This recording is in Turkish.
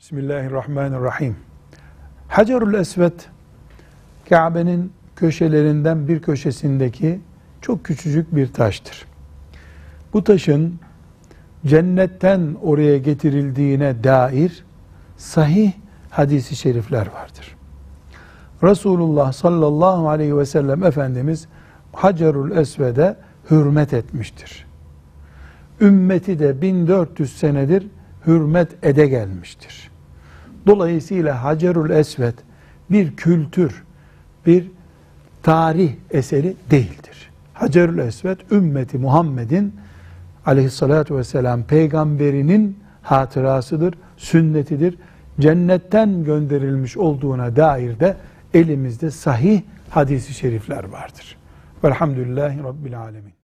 Bismillahirrahmanirrahim. Hacerül Esved, Kabe'nin köşelerinden bir köşesindeki çok küçücük bir taştır. Bu taşın cennetten oraya getirildiğine dair sahih hadisi şerifler vardır. Resulullah sallallahu aleyhi ve sellem Efendimiz Hacerül Esved'e hürmet etmiştir. Ümmeti de 1400 senedir hürmet ede gelmiştir. Dolayısıyla Hacerül Esved bir kültür, bir tarih eseri değildir. Hacerül Esved ümmeti Muhammed'in aleyhissalatü vesselam peygamberinin hatırasıdır, sünnetidir. Cennetten gönderilmiş olduğuna dair de elimizde sahih hadisi şerifler vardır. Velhamdülillahi Rabbil Alemin.